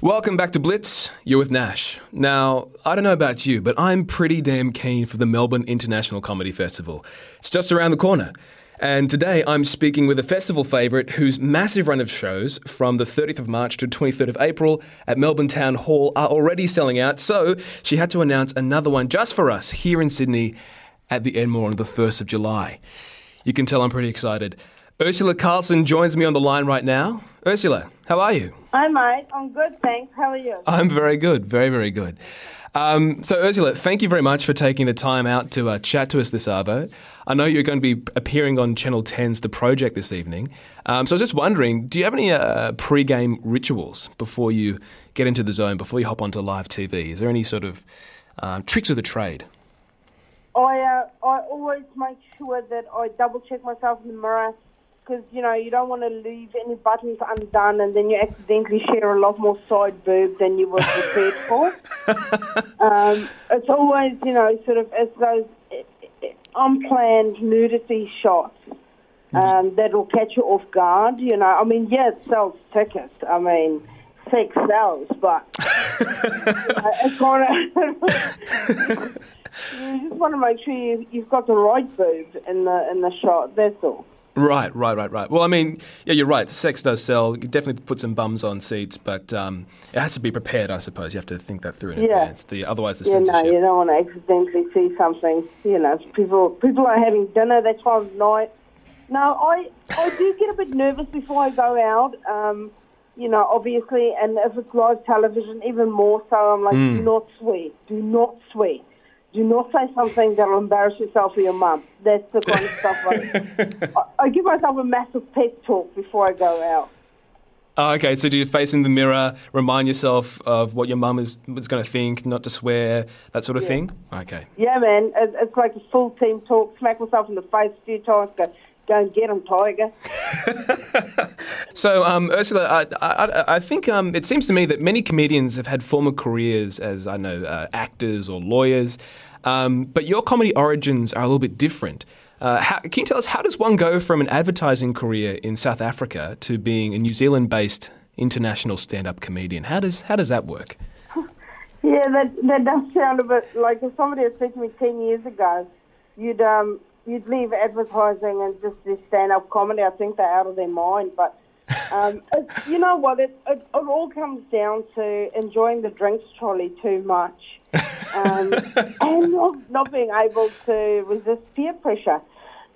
Welcome back to Blitz. You're with Nash. Now, I don't know about you, but I'm pretty damn keen for the Melbourne International Comedy Festival. It's just around the corner. And today I'm speaking with a festival favourite whose massive run of shows from the 30th of March to 23rd of April at Melbourne Town Hall are already selling out. So she had to announce another one just for us here in Sydney at the Enmore on the 1st of July. You can tell I'm pretty excited. Urzila Carlson joins me on the line right now. Urzila, how are you? Hi, mate. I'm good, thanks. How are you? I'm very good, very, very good. Um, so, Urzila, thank you very much for taking the time out to uh, chat to us this Arvo. I know you're going to be appearing on Channel 10's The Project this evening. Um, so, I was just wondering do you have any uh, pre game rituals before you get into the zone, before you hop onto live TV? Is there any sort of uh, tricks of the trade? I uh, I always make sure that I double check myself in the mirror because you know you don't want to leave any buttons undone, and then you accidentally share a lot more side boob than you were prepared for. um, it's always you know sort of as those eh, eh, unplanned nudity shots um, that will catch you off guard. You know, I mean, yeah, it sells tickets. I mean, sex sells, but it's kind of. you just want to make sure you, you've got the right boob in the in the shot. That's all. Right, right, right, right. Well, I mean, yeah, you're right. Sex does sell. You definitely put some bums on seats, but um, it has to be prepared. I suppose you have to think that through in Yeah. advance. The otherwise, the Yeah, no, you don't want to accidentally see something. You know, people people are having dinner that time of night. No, I I do get a bit nervous before I go out. Um, you know, obviously, and if it's live television, even more so. I'm like, do not swear, do not swear, do not say something that'll embarrass yourself or your mum. That's the kind of stuff. Like, I, I give myself a massive pep talk before I go out. Oh, okay, so do you face in the mirror, remind yourself of what your mum is, is going to think, not to swear, that sort of thing? Okay. Yeah, man, it, it's like a full team talk. Smack myself in the face a few times. Go, go and get him, Tiger. So, um, Urzila, I, I, I think um, it seems to me that many comedians have had former careers as, I know, uh, actors or lawyers, um, but your comedy origins are a little bit different. Uh, how, can you tell us how does one go from an advertising career in South Africa to being a New Zealand-based international stand-up comedian? How does how does that work? Yeah, that that does sound a bit like if somebody had said to me ten years ago, you'd um you'd leave advertising and just do stand up comedy. I think they're out of their mind. But um, it, you know what? It, it it all comes down to enjoying the drinks trolley too much, um, and not, not being able to resist peer pressure.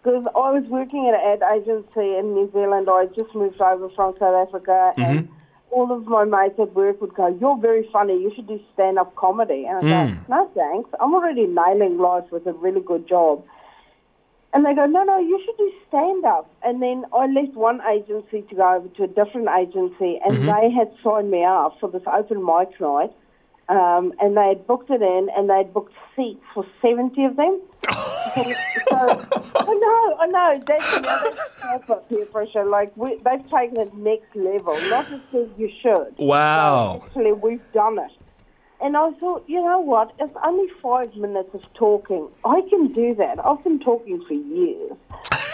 Because I was working at an ad agency in New Zealand. I just moved over from South Africa, and all of my mates at work would go, "You're very funny. You should do stand-up comedy." And I go, "No, thanks. I'm already nailing life with a really good job." And they go, "No, no, you should do stand-up." And then I left one agency to go over to a different agency, and they had signed me up for this open mic night. Um, and they had booked it in, and they had booked seats for seventy of them. so, I know, I know. That's, another know, that's proper peer pressure. Like we, they've taken it next level. Not just said you should. Wow. So actually, we've done it. And I thought, you know what? It's only five minutes of talking. I can do that. I've been talking for years.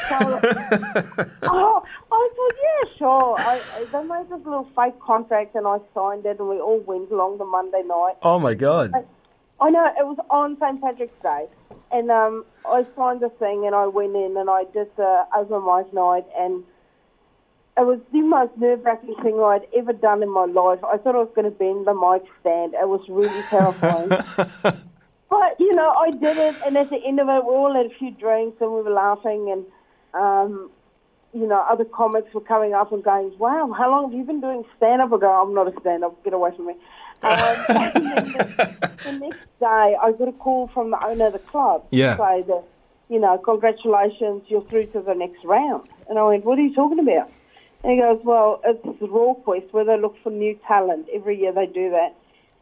So, oh, I thought, yeah, sure. I, I, they made this little fake contract, and I signed it, and we all went along the Monday night. Oh my God! I know it was on St Patrick's Day, and um, I signed the thing, and I went in, and I did the open mic night, and it was the most nerve-wracking thing I'd ever done in my life. I thought I was going to bend the mic stand. It was really terrifying. but you know, I did it, and at the end of it, we all had a few drinks, and we were laughing, and um, you know, other comics were coming up and going, "Wow, how long have you been doing stand-up?" I go, "I'm not a stand-up. Get away from me." Um, the, the next day, I got a call from the owner of the club Yeah. to say that, you know, congratulations, you're through to the next round. And I went, "What are you talking about?" And he goes, "Well, it's the Raw Quest where they look for new talent. Every year they do that."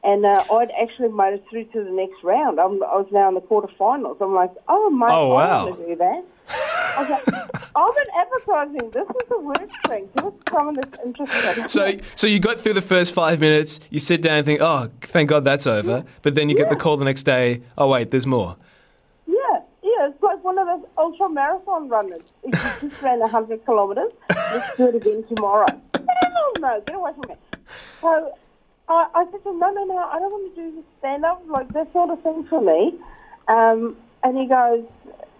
And uh, I'd actually made it through to the next round. I'm, I was now in the quarterfinals. I'm like, "Oh, my Oh, I wow. want to do that." I was like, I've been advertising. This is the worst thing. Give someone that's interested. So, so you got through the first five minutes. You sit down and think, "Oh, thank God that's over." But then you get the call the next day. Oh wait, there's more. Yeah, yeah, it's like one of those ultra marathon runners. If you just ran 100 kilometres, let's do it again tomorrow. Hell no, get away from me. So I, I said to him, no, no, no, I don't want to do the stand up. Like, that's not a thing for me. Um, and he goes,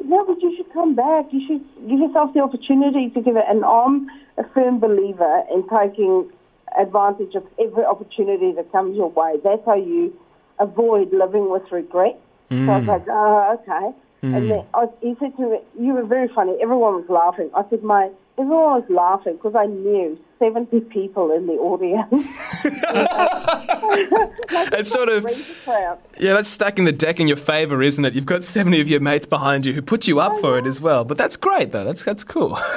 no, but you should come back. You should give yourself the opportunity to give it. And I'm a firm believer in taking advantage of every opportunity that comes your way. That's how you avoid living with regret. So I was like, oh, okay. And then I, he said to me, you were very funny. Everyone was laughing. I said, "My everyone was laughing because I knew 70 people in the audience. It's sort of yeah, that's stacking the deck in your favour, isn't it? You've got seventy of your mates behind you who put you up for it as well. But that's great, though. That's that's cool.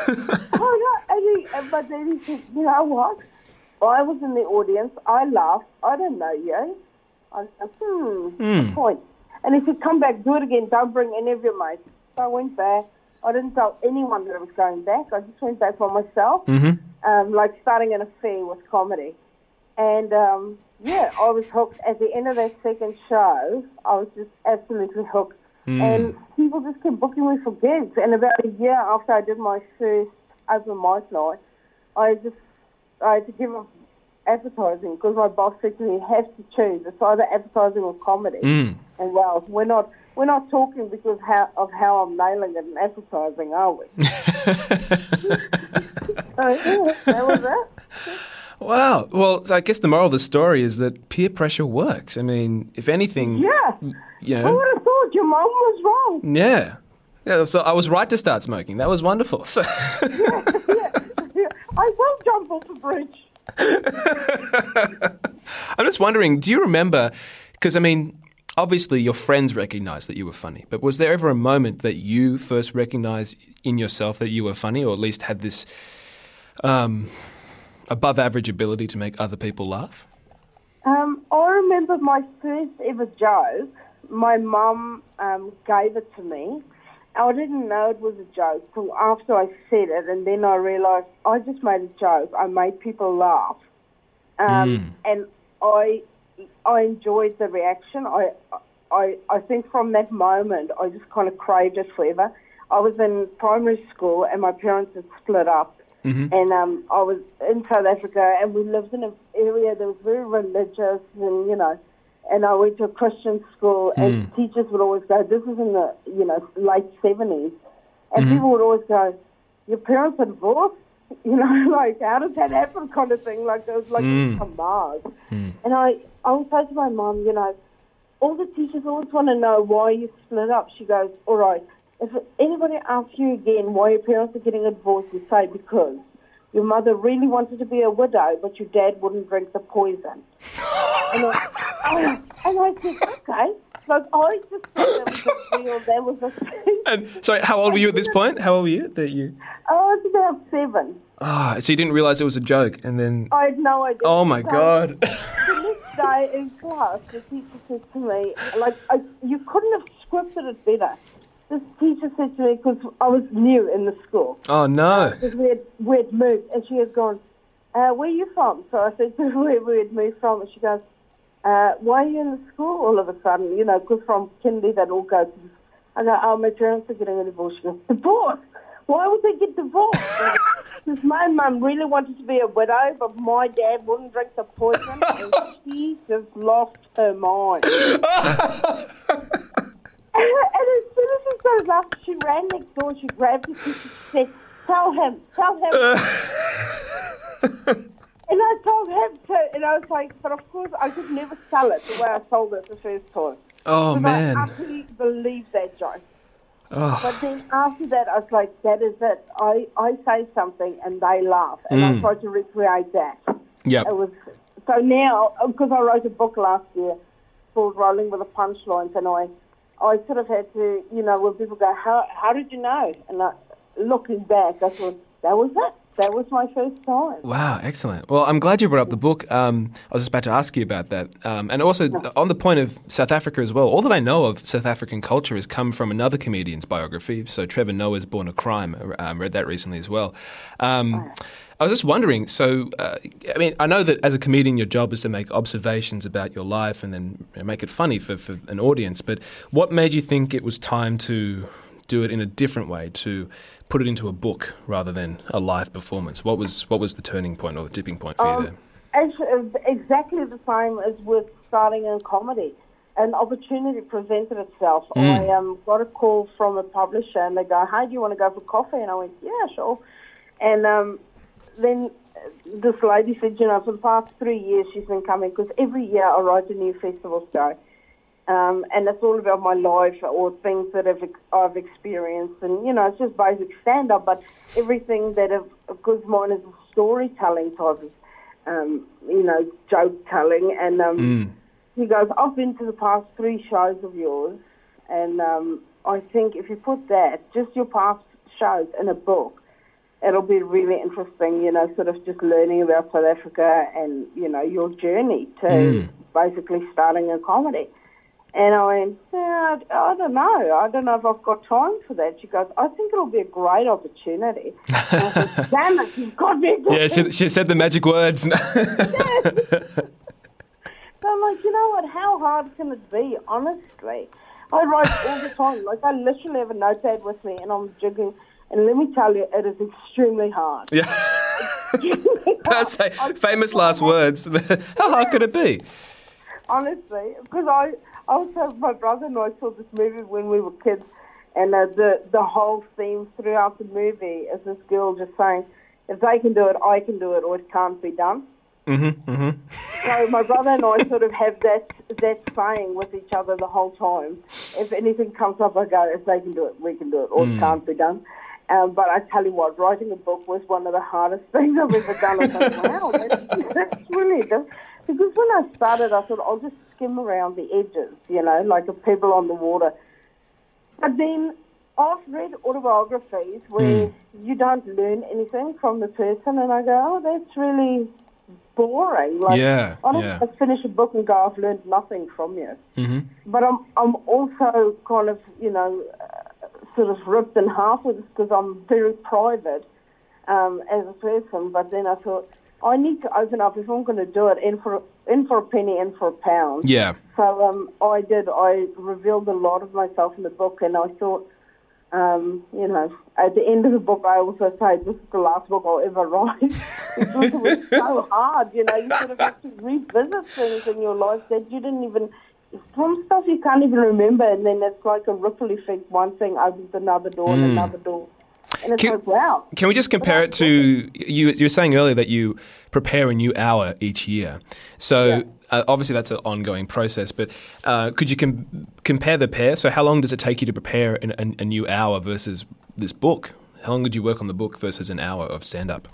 Oh, no. And he, but then he said, you know what? I was in the audience. I laughed. I don't know you. I said, hmm, good point. And he said, come back, do it again. Don't bring any of your mates. So I went back. I didn't tell anyone that I was going back. I just went back by myself, um, like starting an affair with comedy. And um, yeah, I was hooked. At the end of that second show, I was just absolutely hooked. And people just kept booking me for gigs. And about a year after I did my first open mic night, I just I had to give up advertising because my boss said to me, "You have to choose. It's either advertising or comedy." And well, we're not we're not talking because how, of how I'm nailing it in advertising, are we? so yeah, that was it. wow. Well, I guess the moral of the story is that peer pressure works. I mean, if anything, Yeah. you Who know, would have thought your mom was wrong? yeah. Yeah, so I was right to start smoking. That was wonderful. So, I will jump off a bridge. I'm just wondering, do you remember? Because I mean, obviously your friends recognized that you were funny, but was there ever a moment that you first recognized in yourself that you were funny, or at least had this um, above average ability to make other people laugh? Um, I remember my first ever joke. My mum um, gave it to me. I didn't know it was a joke till after I said it, and then I realised I just made a joke. I made people laugh, um, and I I enjoyed the reaction. I I I think from that moment I just kind of craved it forever. I was in primary school, and my parents had split up, mm-hmm. and um, I was in South Africa, and we lived in an area that was very religious, and you know, and I went to a Christian school, and hmm. teachers would always go, "This is in the you know late seventies," and mm-hmm. people would always go, "Your parents are divorced." You know, like how did that happen? Kind of thing. Like it was like hmm. a command. Hmm. And I, I would say to my mum, you know, all the teachers always want to know why you split up. She goes, all right, if anybody asks you again why your parents are getting a divorce, you say because your mother really wanted to be a widow, but your dad wouldn't drink the poison. and, I, and I said, okay. Like, I just thought that was a. That was a thing. And sorry, how old were you at this point? How old were you that you? I was about seven. Ah, so you didn't realize it was a joke, and then I had no idea. oh my So- god. the next day in class, the teacher said to me, like, I, you couldn't have scripted it better. This teacher said to me, because I was new in the school, Oh no. because we had, we had moved, and she had gone, uh, where are you from? So I said to her where we had moved from, and she goes, uh, why are you in the school all of a sudden? You know, because from kindy they'd all go to I go, oh, my parents are getting a divorce. Goes, divorce? Why would they get divorced? Because my mum really wanted to be a widow, but my dad wouldn't drink the poison, and she just lost her mind. and as soon as she goes up, she ran next door, she grabbed him, and she said, tell him, tell him. And I told him to, and I was like, but of course I could never sell it the way I sold it the first time. Oh man. I utterly believed that joke. Oh. But then after that, I was like, that is it. I, I say something and they laugh, and Mm. I try to recreate that. Yeah. It was so now because I wrote a book last year called Rolling with the Punchlines, and I I sort of had to, you know, when people go, how how did you know? And I, looking back, I thought that was it. That was my first time. Wow, excellent. Well, I'm glad you brought up the book. Um, I was just about to ask you about that. Um, and also, on the point of South Africa as well, all that I know of South African culture has come from another comedian's biography. So, Trevor Noah's Born a Crime. Um, read that recently as well. Um, I was just wondering so, uh, I mean, I know that as a comedian, your job is to make observations about your life and then make it funny for, for an audience. But what made you think it was time to do it in a different way, to put it into a book rather than a live performance? What was what was the turning point or the tipping point for you Um, there? actually, uh, exactly the same as with starting in comedy. An opportunity presented itself. I um, got a call from a publisher, and they go, "Hey, do you want to go for coffee?" And I went, "Yeah, sure." And um, then this lady said, "You know, for the past three years, she's been coming because every year I write a new festival story." Um, and it's all about my life or things that I've, I've experienced, and you know, it's just basic stand up, but everything that I've, because mine is a storytelling type of, um, you know, joke telling, and um, he goes, I've been to the past three shows of yours, and um, I think if you put that, just your past shows in a book, it'll be really interesting, you know, sort of just learning about South Africa and, you know, your journey to basically starting a comedy. And I went, yeah, I, I don't know. I don't know if I've got time for that. She goes, I think it'll be a great opportunity. I said, Damn it, you've got me. Yeah, she, she said the magic words. So I'm like, you know what? How hard can it be? Honestly, I write all the time. Like I literally have a notepad with me, and I'm jigging. And let me tell you, it is extremely hard. yeah. That's a famous last words. How hard could it be? honestly, because I also my brother and I saw this movie when we were kids, and uh, the the whole theme throughout the movie is this girl just saying, "If they can do it, I can do it, or it can't be done." Mm-hmm, mm-hmm. So my brother and I sort of have that that saying with each other the whole time. If anything comes up, I go, "If they can do it, we can do it, or it can't be done." Um, but I tell you what, writing a book was one of the hardest things I've ever done. I thought, wow, that's, that's really diff-" because when I started, I thought I'll just skim around the edges, you know, like a pebble on the water. But then I've read autobiographies where you don't learn anything from the person, and I go, oh, that's really boring. Like, Yeah, I don't yeah. just finish a book and go, I've learned nothing from you. Mm-hmm. But I'm, I'm also kind of, you know, uh, sort of ripped in half with this because I'm very private um, as a person. But then I thought, I need to open up if I'm going to do it, in for in for a penny, in for a pound. Yeah. So um, I did. I revealed a lot of myself in the book, and I thought, um, you know, at the end of the book, I also say this is the last book I'll ever write because it was so hard. You know, you sort of have to revisit things in your life that you didn't even. Some stuff you can't even remember, and then it's like a ripple effect. One thing opens another door and another door, and it's Can- like, wow. Can we just compare it to you? You were saying earlier that you prepare a new hour each year. So Yeah. uh, obviously that's an ongoing process. But uh, could you com- compare the pair? So how long does it take you to prepare an, an, a new hour versus this book? How long did you work on the book versus an hour of stand up?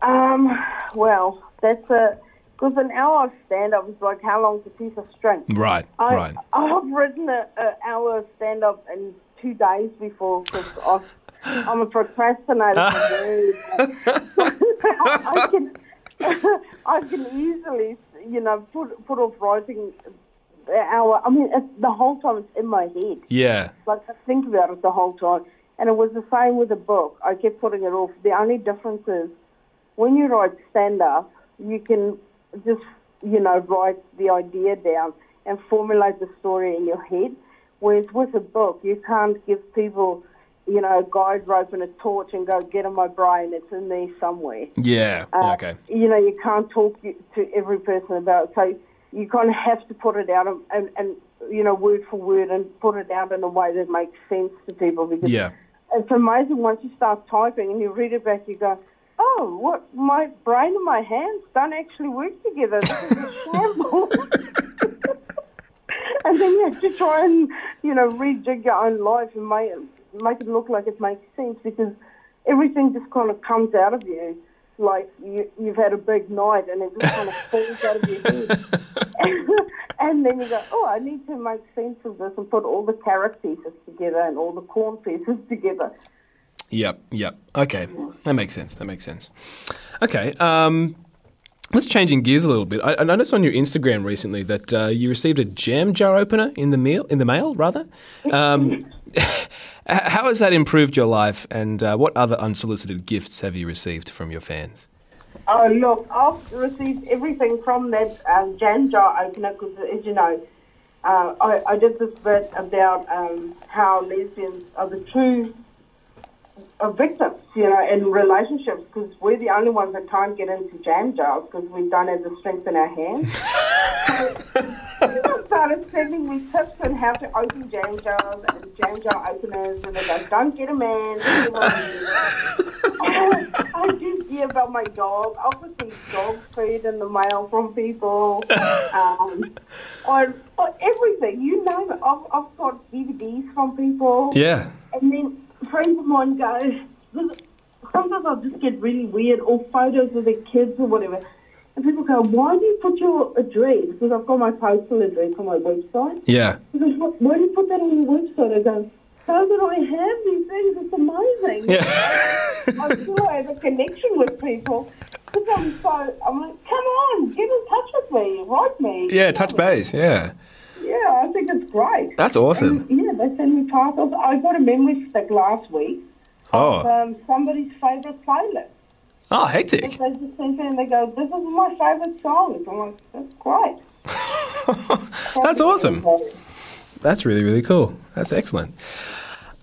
Um, well, that's a because an hour of stand up is like how long's a piece of string. Right. I, right. I've written an hour of stand up in two days before because I'm a procrastinator. I can I can easily you know put put off writing hour. I mean, it's, the whole time it's in my head. Yeah. Like I think about it the whole time. And it was the same with the book. I kept putting it off. The only difference is when you write stand up, you can just, you know, write the idea down and formulate the story in your head. Whereas with a book, you can't give people, you know, a guide rope and a torch and go, get in my brain. It's in there somewhere. Yeah. Uh, yeah, okay. You know, you can't talk to every person about it. So you kind of have to put it out and, and, and, you know, word for word and put it out in a way that makes sense to people. Because Yeah. it's amazing once you start typing and you read it back, you go, oh, what? My brain and my hands don't actually work together. This is a and then you have to try and, you know, rejig your own life and make it, make it look like it makes sense because everything just kind of comes out of you like you, you've had a big night and it just kind of falls out of your head. and, and then you go, oh, I need to make sense of this and put all the carrot pieces together and all the corn pieces together. Yep, yep. Okay, that makes sense. That makes sense. Okay, um, let's changing gears a little bit. I, I noticed on your Instagram recently that uh, you received a jam jar opener in the mail. In the mail, rather. Um, how has that improved your life, and uh, what other unsolicited gifts have you received from your fans? Oh, look, I've received everything from that um, jam jar opener because, as you know, uh, I, I did this bit about um, how lesbians are the true are victims, you know, in relationships because we're the only ones that can't get into jam jars because we don't have the strength in our hands. People started sending me tips on how to open jam jars and jam jar openers, and they go, "Don't get a man." Woman." I just hear about my dog. I'll receive dog food in the mail from people, um, or, or everything. You name it. I've, I've got DVDs from people. Yeah. And then friends of mine go, sometimes I'll just get really weird, or photos of their kids or whatever. And people go, why do you put your address? Because I've got my postal address on my website. Yeah. Because why, do you put that on your website? I go, so that I have these things. It's amazing. Yeah. I feel I have a connection with people. Because I'm so, I'm like, come on, get in touch with me, write me. yeah, touch base. Yeah. Yeah, I think it's great. That's awesome. And, yeah, they send me parcels. I got a memory stick last week of Oh. um, somebody's favourite playlist. Oh, They hectic. just sent me and they go, this is my favourite songs. I'm like, that's great. That's awesome. That's really, really cool. That's excellent.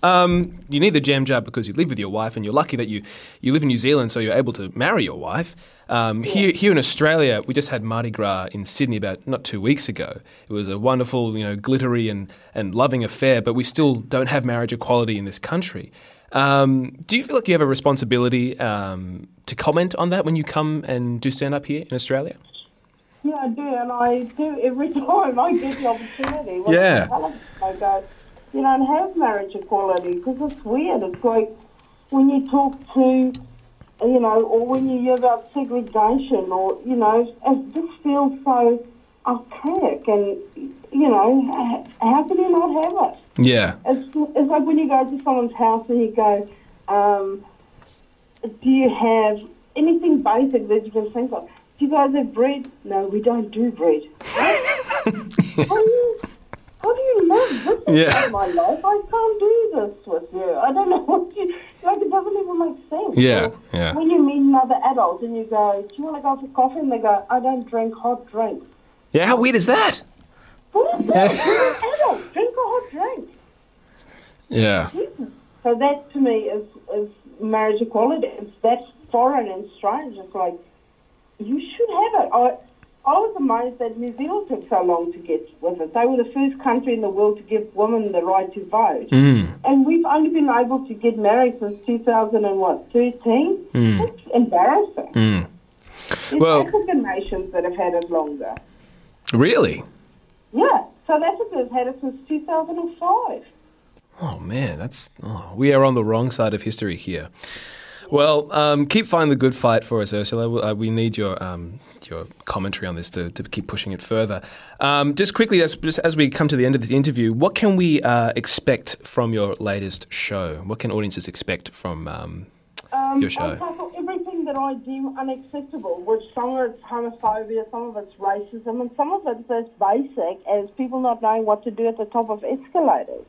Um, you need the jam jar because you live with your wife, and you're lucky that you, you live in New Zealand, so you're able to marry your wife. Um, here, here in Australia, we just had Mardi Gras in Sydney about not two weeks ago. It was a wonderful, you know, glittery and, and loving affair, but we still don't have marriage equality in this country. Um, do you feel like you have a responsibility um, to comment on that when you come and do stand up here in Australia? Yeah, I do, and I do every time I get the opportunity. Yeah. I'm on television, I go, you don't have marriage equality because it's weird. It's like when you talk to, you know, or when you hear about segregation, or you know, it just feels so archaic, and you know, how can you not have it? Yeah. It's, it's like when you go to someone's house and you go, um, do you have anything basic that you can think of? Do you guys have bread? No, we don't do bread. how, do you, how do you live? This is Yeah. my life. I can't do this with you. I don't know what you, like it doesn't even make sense. Yeah, Or yeah. When you meet another adult and you go, do you want to go for coffee? And they go, I don't drink hot drinks. Yeah, how weird is that? What is that? You're an adult. Drink a hot drink. Yeah. So that to me is, is marriage equality. It's that foreign and strange. It's like you should have it. I I was amazed that New Zealand took so long to get with it. They were the first country in the world to give women the right to vote, Mm. and we've only been able to get married since 2013. That's embarrassing. Mm. There's Well- African nations that have had it longer. Really? Yeah, South Africa has had it since 2005. Oh man, that's oh, we are on the wrong side of history here. Well, um, keep fighting the good fight for us, Urzila. Uh, we need your um, your commentary on this to, to keep pushing it further. Um, just quickly, as, just as we come to the end of this interview, what can we uh, expect from your latest show? What can audiences expect from um, Um, Your show. Tackle everything that I deem unacceptable, which some of it's homophobia, some of it's racism, and some of it's as basic as people not knowing what to do at the top of escalators.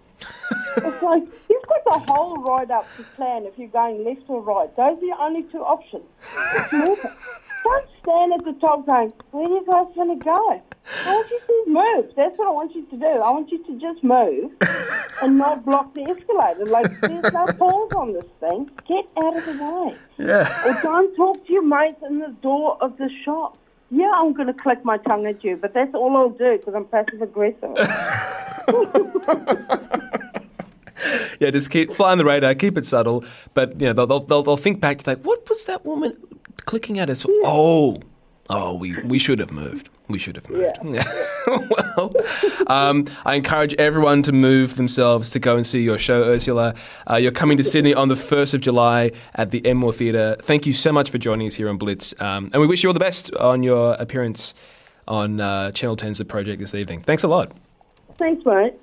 It's like you've got the whole ride up to plan if you're going left or right. Those are your only two options. Just move it. Don't stand at the top going, where do you guys want to go? I want you to move. That's what I want you to do. I want you to just move and not block the escalator. Like, there's no pause on this thing. Get out of the way. yeah? Or don't talk to your mates in the door of the shop. Yeah, I'm going to click my tongue at you, but that's all I'll do because I'm passive aggressive. yeah, just keep flying the radar, keep it subtle. But you know, they'll, they'll, they'll, they'll think back to like, what was that woman clicking at us? Oh, oh, we we should have moved. We should have moved. Yeah. well, um, I encourage everyone to move themselves to go and see your show, Urzila. Uh, you're coming to Sydney on the 1st of July at the Enmore Theatre. Thank you so much for joining us here on Blitz. Um, and we wish you all the best on your appearance on uh, Channel 10's The Project this evening. Thanks a lot. Thanks, mate.